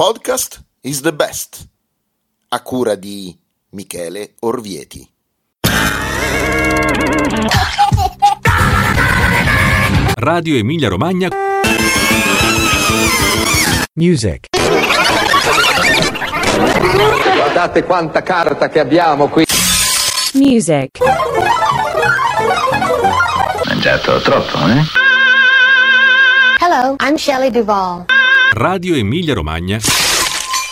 podcast is the best. A cura di Michele Orvieti. Radio Emilia Romagna. Music. Guardate quanta carta che abbiamo qui. Music. Mangiato troppo, eh? Hello, I'm Shelley Duvall. Radio Emilia Romagna.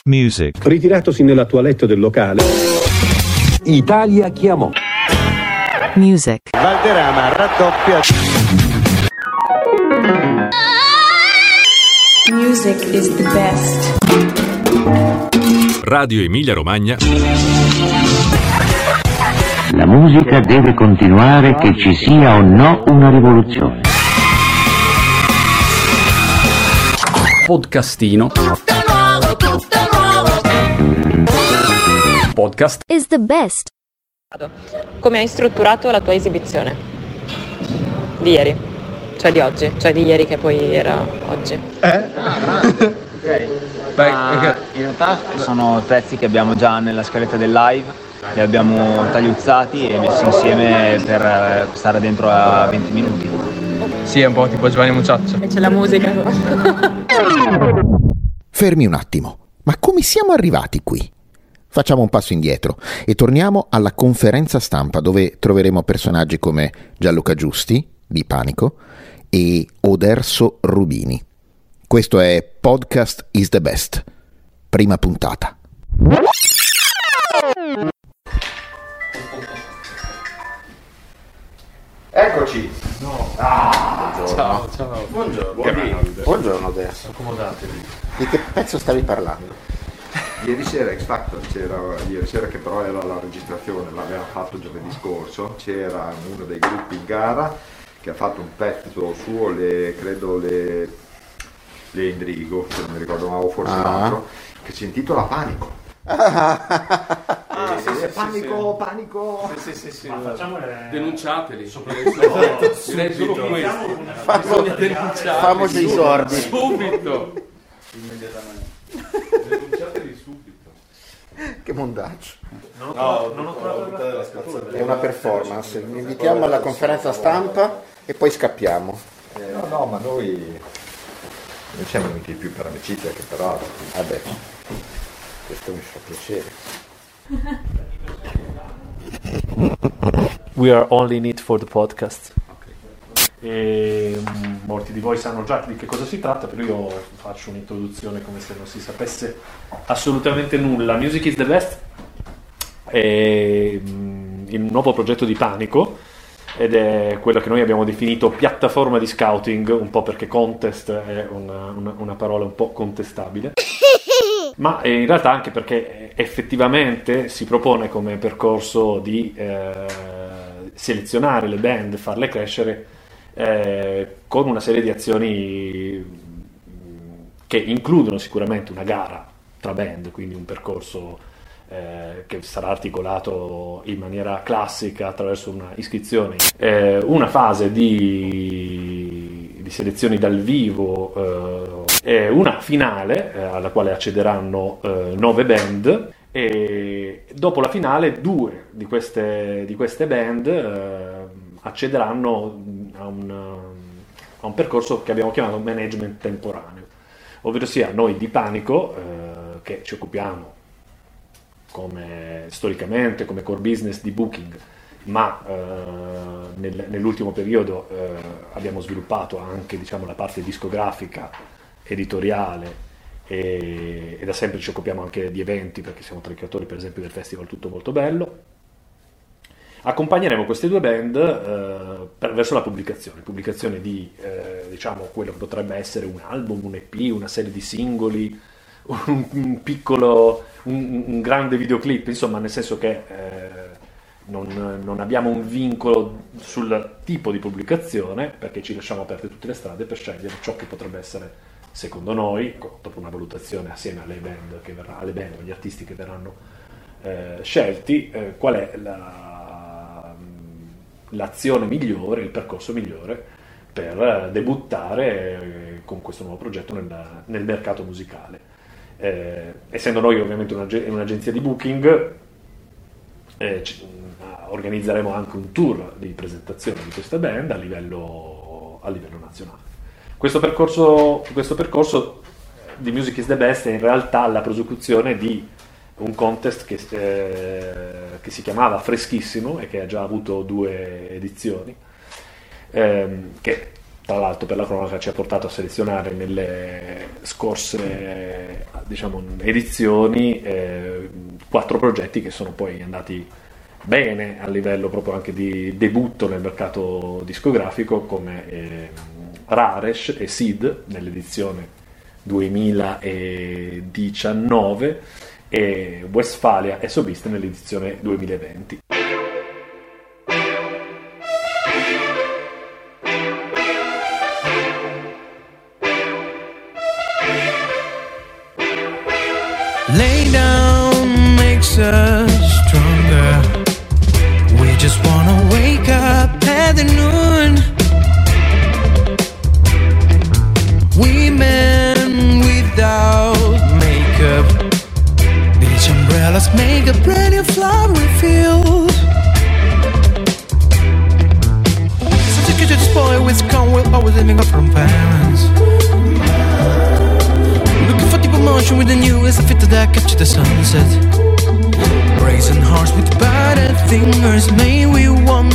Music. Ritiratosi nella toilette del locale. Italia chiamò. Music. Valderrama raddoppia. Music is the best. Radio Emilia Romagna. La musica deve continuare che ci sia o no una rivoluzione. Podcastino. Podcast. Is the best. Come hai strutturato la tua esibizione? Di ieri, cioè di oggi, cioè di ieri che poi era oggi. Eh? ok. Beh, in realtà sono pezzi che abbiamo già nella scaletta del live, li abbiamo tagliuzzati e messi insieme per eh, stare dentro a 20 minuti. Sì, è un po' tipo Giovanni Mucciaccio. E c'è la musica. Fermi un attimo, ma come siamo arrivati qui? Facciamo un passo indietro e torniamo alla conferenza stampa dove troveremo personaggi come Gianluca Giusti, di Panico, e Oderso Rubini. Questo è Podcast is the Best. Prima puntata. Eccoci. No. Ah, buongiorno. Ciao, ciao. Buongiorno. Buongiorno. Buongiorno adesso. Accomodatevi. Di che pezzo stavi parlando? Ieri sera X Factor c'era, ieri sera che però era la registrazione, l'avevamo fatto giovedì scorso, c'era uno dei gruppi in gara che ha fatto un pezzo suo, le, credo le, le Indrigo, se non mi ricordo, ma forse Ah. un altro, che si intitola Panico. Sì, sì, panico, sì. panico. Sì, sì, sì. Ma facciamole- Denunciateli. Esatto, Direi solo subito. questo. Famo- famosi subito. sordi. Subito. Denunciateli subito. Che mondaccio. Non ho No, trovato- non ho trovato la- la spazzatura. È una performance. Vi invitiamo alla conferenza stampa e poi scappiamo. Eh, no, no, ma noi, noi siamo venuti più per amicizia che per altro. Vabbè, questo mi fa piacere. We are only in it for the podcast. E, mm, molti di voi sanno già di che cosa si tratta, però io faccio un'introduzione come se non si sapesse assolutamente nulla. Music is the best è mm, il nuovo progetto di Panico ed è quello che noi abbiamo definito piattaforma di scouting, un po' perché contest è una, una- una parola un po' contestabile ma eh, in realtà anche perché eh, effettivamente si propone come percorso di eh, selezionare le band, farle crescere eh, con una serie di azioni mh, che includono sicuramente una gara tra band, quindi un percorso eh, che sarà articolato in maniera classica attraverso una iscrizione, eh, una fase di, di selezioni dal vivo, eh, una finale eh, alla quale accederanno eh, nove band e dopo la finale due di queste, di queste band eh, accederanno a un, a un percorso che abbiamo chiamato management temporaneo, ovvero sia noi di Panico eh, che ci occupiamo come storicamente come core business di Booking, ma eh, nel- nell'ultimo periodo eh, abbiamo sviluppato anche diciamo, la parte discografica, editoriale e, e da sempre ci occupiamo anche di eventi perché siamo tra i creatori per esempio del festival Tutto Molto Bello. Accompagneremo queste due band eh, per- verso la pubblicazione, pubblicazione di eh, diciamo, quello che potrebbe essere un album, un EP, una serie di singoli, un, un piccolo, un, un grande videoclip, insomma, nel senso che eh, non, non abbiamo un vincolo sul tipo di pubblicazione perché ci lasciamo aperte tutte le strade per scegliere ciò che potrebbe essere, secondo noi, dopo una valutazione assieme alle band, che verrà, alle band agli artisti che verranno eh, scelti, eh, qual è la, l'azione migliore, il percorso migliore per debuttare eh, con questo nuovo progetto nel, nel mercato musicale. eh, essendo noi ovviamente un'age- un'agenzia di booking, eh, ci- organizzeremo anche un tour di presentazione di questa band a livello, a livello nazionale. Questo percorso, questo percorso di Music is the Best è in realtà la prosecuzione di un contest che, eh, che si chiamava Freschissimo e che ha già avuto due edizioni, ehm, che tra l'altro per la cronaca ci ha portato a selezionare nelle scorse diciamo, edizioni eh, quattro progetti che sono poi andati bene a livello proprio anche di debutto nel mercato discografico come eh, Raresh e Sid nell'edizione 2019 e Westfalia e Sobiste nell'edizione 2020. Lay down makes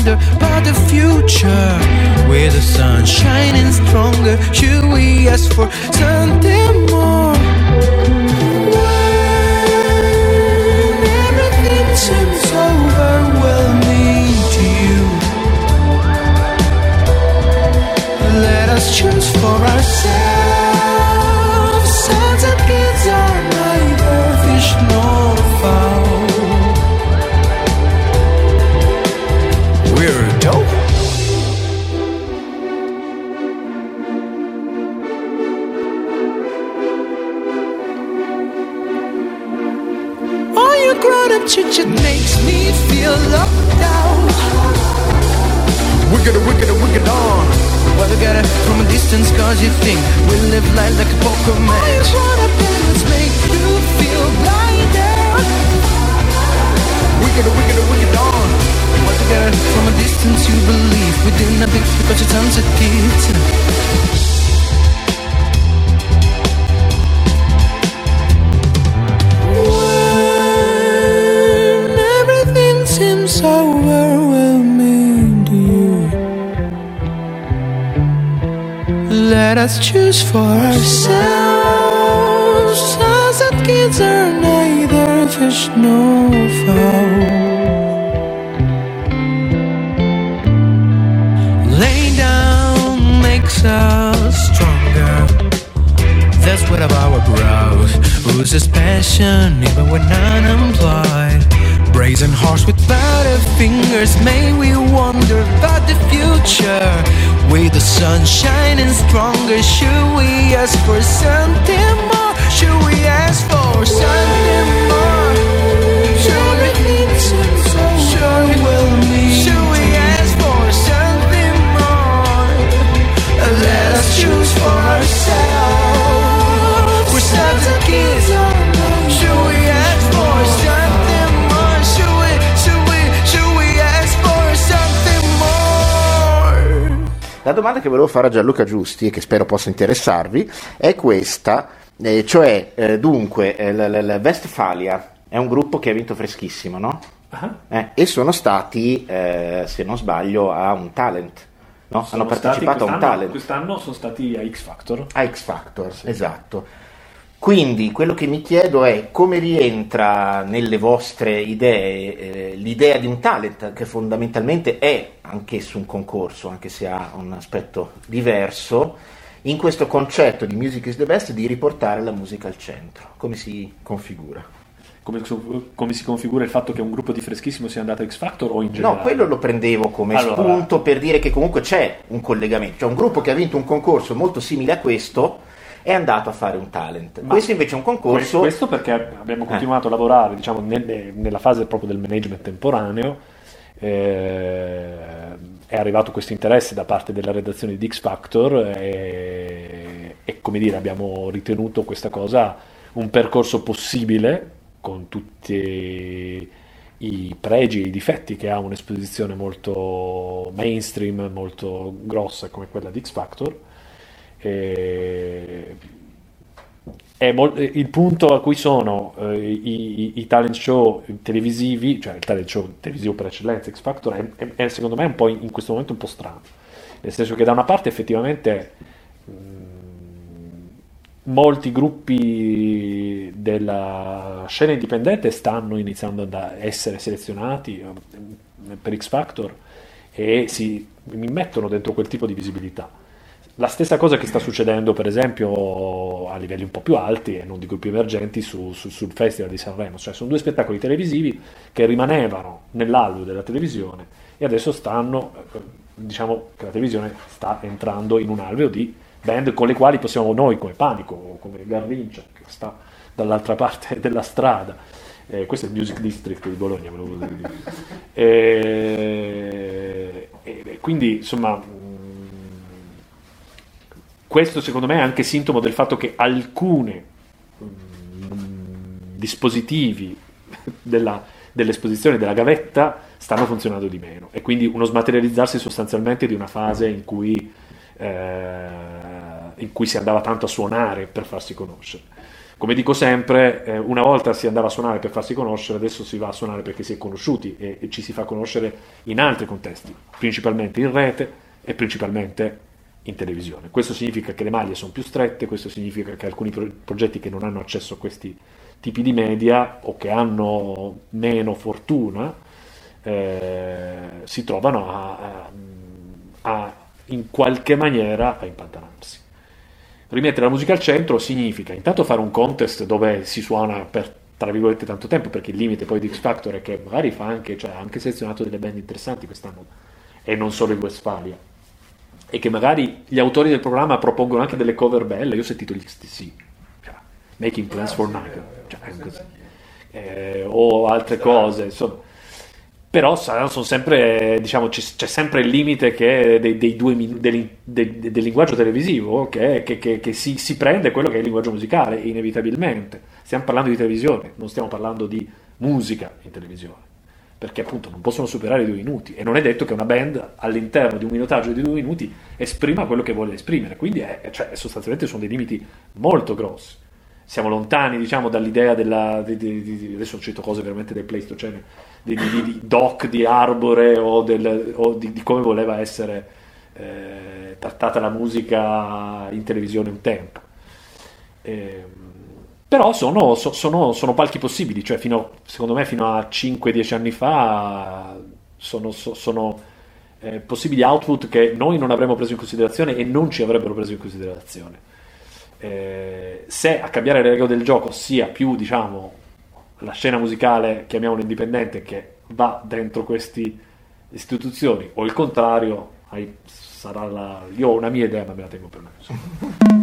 wonder about the future. With the sun shining stronger, should we ask for something more? When everything seems overwhelming to you, let us choose for ourselves. Feel locked down. Wicked, wicked, wicked on. Well, look at it from a distance, cause you think we live life like a poker match. Your grown-up parents make you feel blinded. Wicked, wicked, wicked on. Well, look at it from a distance, you believe within a big because it's sensitive. When overwhelming to you, let us choose for ourselves. And kids are neither fish nor fowl. Lay down makes us stronger. That's what of our brows loses passion even when unemployed. Brazen hearts with battered fingers, may we wonder about the future. With the sun shining stronger, should we ask for something more? Should we ask for something more? La domanda che volevo fare a Gianluca Giusti e che spero possa interessarvi è questa, eh, cioè eh, dunque eh, la, la- la Westfalia è un gruppo che ha vinto freschissimo, no? Eh, e sono stati, eh, se non sbaglio, a un talent, no? Hanno partecipato a un talent. Quest'anno sono stati a X Factor. A X Factor, esatto. Quindi quello che mi chiedo è come rientra nelle vostre idee eh, l'idea di un talent che fondamentalmente è anch'esso un concorso, anche se ha un aspetto diverso, in questo concetto di Music is the Best di riportare la musica al centro. Come si configura? Come, come si configura il fatto che un gruppo di freschissimo sia andato a X Factor o in generale? No, quello lo prendevo come Allora- spunto per dire che comunque c'è un collegamento, cioè un gruppo che ha vinto un concorso molto simile a questo è andato a fare un talent. Ma questo invece è un concorso... Que- Questo perché abbiamo continuato a lavorare diciamo, nelle- nella fase proprio del management temporaneo. eh, è arrivato questo interesse da parte della redazione di X Factor e, e, come dire, abbiamo ritenuto questa cosa un percorso possibile con tutti i pregi e i difetti che ha un'esposizione molto mainstream, molto grossa come quella di X Factor. E è mol- il punto a cui sono eh, i, i- talent show televisivi, cioè il talent show televisivo per eccellenza, X Factor, è, è- è secondo me in, in questo momento un po' strano. Nel senso che da una parte effettivamente molti gruppi della scena indipendente stanno iniziando ad essere selezionati eh, per X Factor e si mettono dentro quel tipo di visibilità. La stessa cosa che sta succedendo, per esempio, a livelli un po' più alti e non di gruppi emergenti su- su- sul Festival di Sanremo. Cioè, sono due spettacoli televisivi che rimanevano nell'alveo della televisione e adesso stanno, eh, diciamo che la televisione sta entrando in un alveo di band con le quali possiamo noi, come Panico o come Garrincia, che sta dall'altra parte della strada. Eh, questo è il Music District di Bologna, ve lo volevo dire. E, e quindi, insomma, questo secondo me è anche sintomo del fatto che alcune mh, dispositivi della- dell'esposizione della gavetta stanno funzionando di meno e quindi uno smaterializzarsi sostanzialmente di una fase in cui, eh, in cui si andava tanto a suonare per farsi conoscere. Come dico sempre, eh, una volta si andava a suonare per farsi conoscere, adesso si va a suonare perché si è conosciuti e, e ci si fa conoscere in altri contesti, principalmente in rete e principalmente in televisione. Questo significa che le maglie sono più strette, questo significa che alcuni pro- progetti che non hanno accesso a questi tipi di media o che hanno meno fortuna eh, si trovano a, a- a- in qualche maniera a impantanarsi. Rimettere la musica al centro significa intanto fare un contest dove si suona per tra virgolette tanto tempo, perché il limite poi di X Factor è che magari fa anche, cioè, ha anche selezionato delle band interessanti quest'anno e non solo in Westfalia e che magari gli autori del programma propongono anche delle cover belle. Io ho sentito gli XTC, cioè, Making Plans for Night, cioè. Eh, o altre cose, insomma. Però sono sempre, diciamo, c'è, sempre il limite dei, dei minu- del, del- del linguaggio televisivo che, che- che- che si, si prende quello che è il linguaggio musicale, inevitabilmente. Stiamo parlando di televisione, non stiamo parlando di musica in televisione perché appunto non possono superare i due minuti e non è detto che una band all'interno di un minutaggio di due minuti esprima quello che vuole esprimere, quindi è, cioè, sostanzialmente sono dei limiti molto grossi. Siamo lontani, diciamo, dall'idea della. di- di- di- adesso cito cose veramente del Pleistocene, di, di, Doc, di Arbore o, del- o di, di come voleva essere eh, trattata la musica in televisione un tempo. Ehm, però sono, so- sono- sono palchi possibili, cioè fino, secondo me fino a 5-10 anni fa sono, so- sono, eh, possibili output che noi non avremmo preso in considerazione e non ci avrebbero preso in considerazione. Eh, se a cambiare le regole del gioco sia più, diciamo, la scena musicale, chiamiamola indipendente, che va dentro queste istituzioni, o il contrario, hai- sarà la... io ho una mia idea, ma me la tengo per me.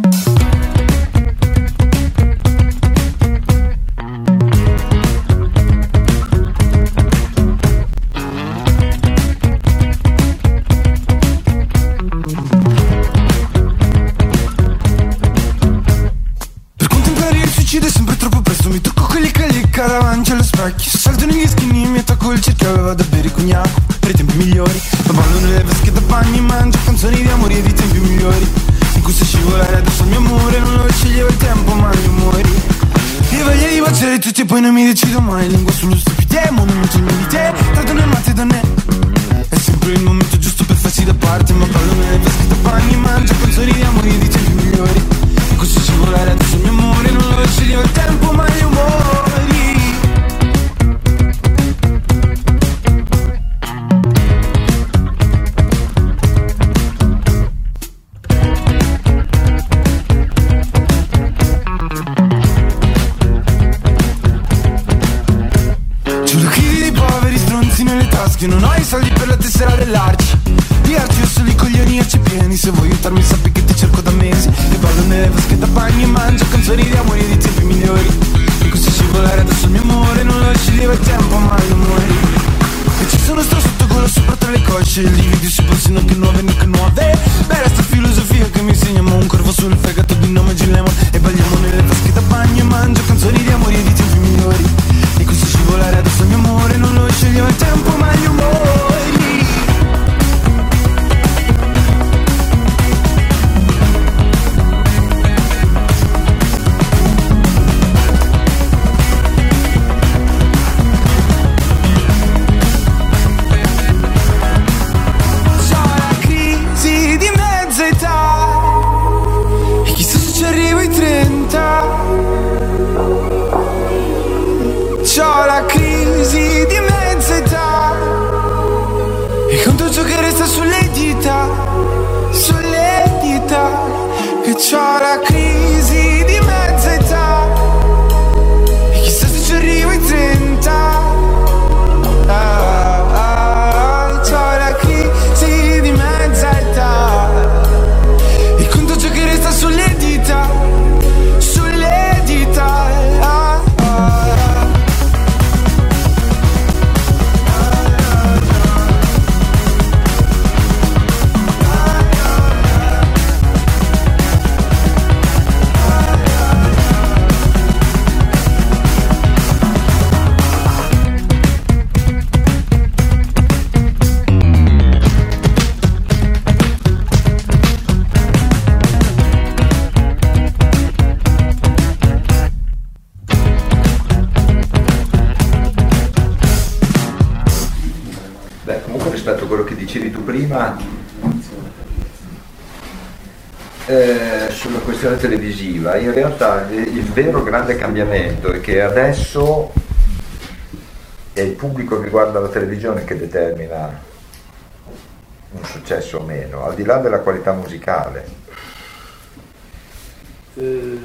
tutti e poi non mi decido mai Lingua sullo stupidemo, non c'è di te. Trato le matte donne. È sempre il momento giusto per farsi da parte Ma ballo nelle vasche da e mangio di amore e di tempi migliori se scivolare addosso al mio amore da bagno e mangio canzoni di amore di tempi migliori. Ecco, e cui scivolare adesso il mio amore Non lo scegliva il tempo ma non muori. E ci sono sto sotto quello sopra tra le cosce Gli Lividi si possono anche nuove non nuove. Bella sta filosofia che mi insegniamo Un corvo sul fregato di nome Gilemo E balliamo nelle tasche da bagno e mangio canzoni di amore di tempi migliori. Ecco, e così scivolare adesso il mio amore Non lo scegliva il tempo mai televisiva, in realtà il, il vero grande cambiamento è che adesso è il pubblico che guarda la televisione che determina un successo o meno, al di là della qualità musicale. Eh,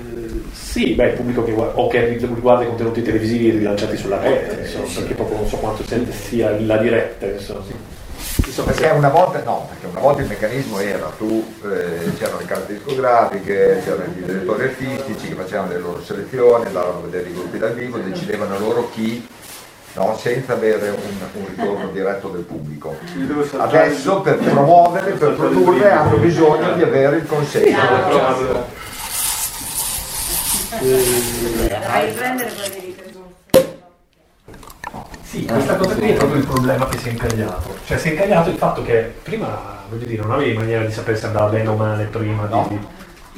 sì, beh, il pubblico che guarda, o che riguarda i contenuti televisivi rilanciati sulla rete, insomma, perché proprio non so quanto sia- sia la diretta, insomma. Perché una volta no, perché una volta il meccanismo era tu, eh, c'erano le carte discografiche, c'erano i direttori artistici che facevano le loro selezioni, andavano a vedere i gruppi dal vivo, decidevano loro chi, no, senza avere un, un ritorno diretto del pubblico. Adesso per promuovere, per produrre hanno bisogno di avere il consenso. Sì, questa cosa qui è proprio il problema che si è incagliato. Cioè si è incagliato il fatto che prima, voglio dire, non avevi maniera di sapere se andava bene o male prima di,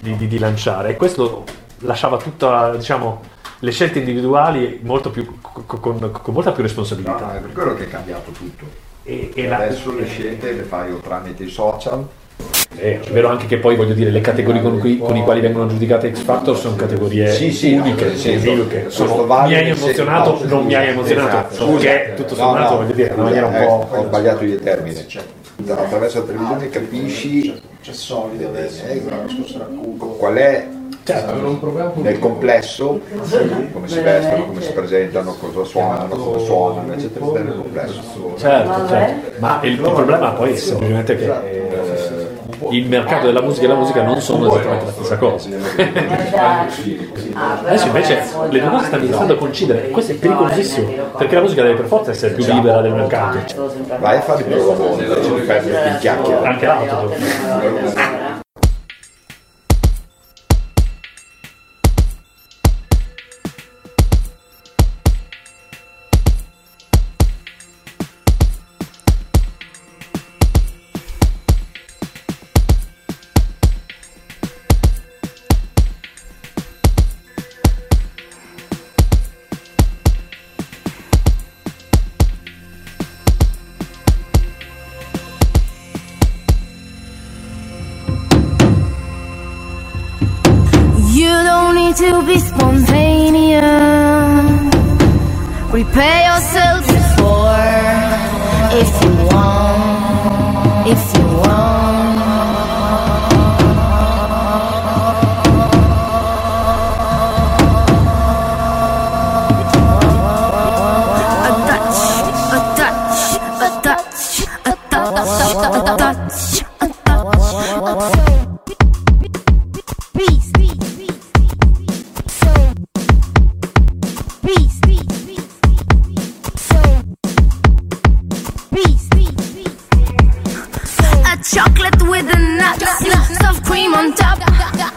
di- di- di lanciare. E questo lasciava tutta, diciamo, le scelte individuali molto più, co- con, con molta più responsabilità. è per quello che è cambiato tutto. E, E la- adesso le scelte le fai o tramite i social. Eh, È vero anche che poi voglio dire le categorie con, cui- con i quali vengono giudicate X Factor sono categorie Sì, sì, uniche, nel senso, uniche. Sono, mi hai emozionato, no, non mi hai emozionato, esatto, che tutto sommato voglio dire, una maniera un eh, po'. ho sbagliato io i termini. Attraverso la televisione capisci C'è solido adesso, qual è Certo. nel complesso come si vestono, come si presentano, cosa suonano, come suonano, eccetera, eccetera, nel complesso. Certo, certo. Ma il, il problema poi è semplicemente che eh, il mercato della musica e la musica non sono esattamente la stessa cosa. Adesso invece le due cose stanno iniziando a coincidere e questo è pericolosissimo perché la musica deve per forza essere più libera del mercato. Vai a fare il tuo lavoro, invece di perderti in chiacchiere. Anche l'auto. To be spontaneous. Prepare yourself before, if you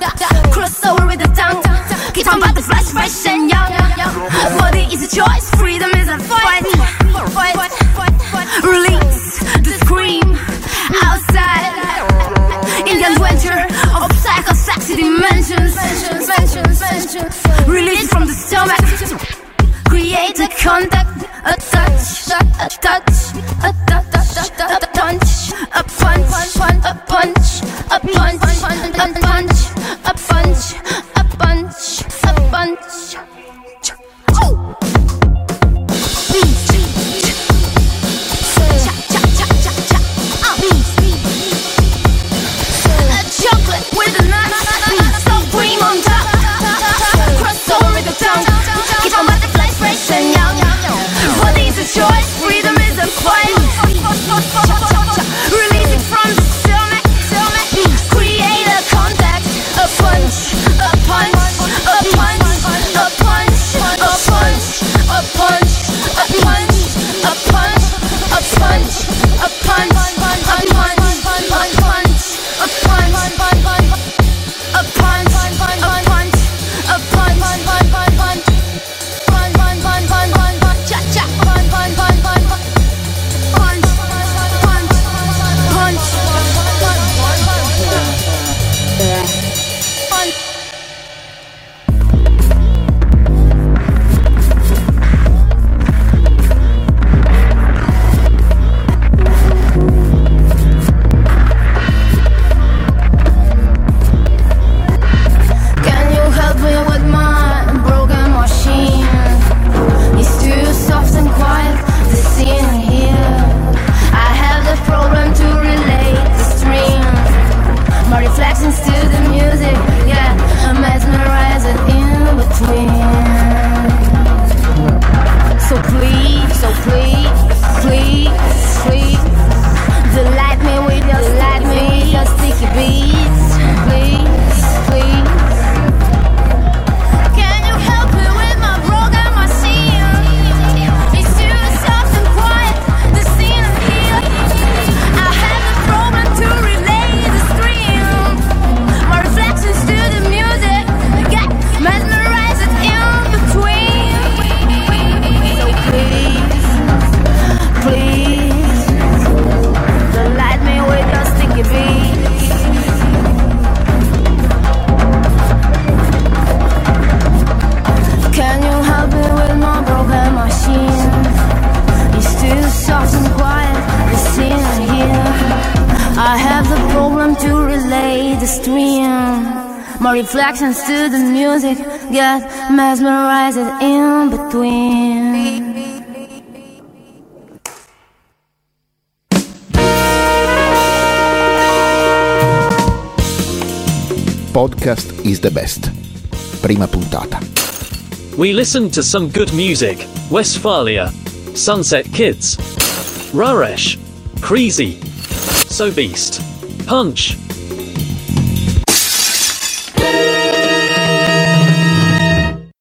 Crossover with a tongue. Keep on about the fresh, fresh and young. Body is a choice, freedom is a fight. Release the scream outside. Indian venture of psycho sexy dimensions. Release from the stomach. Create a contact, a touch, a touch, a touch, machine. You're still soft and quiet. I have the problem to relate the stream. My reflections to the music get mesmerized in between. Podcast is the best. Prima puntata. We listened to some good music. Westphalia, Sunset Kids, Raresh, Crazy, So Beast, Punch,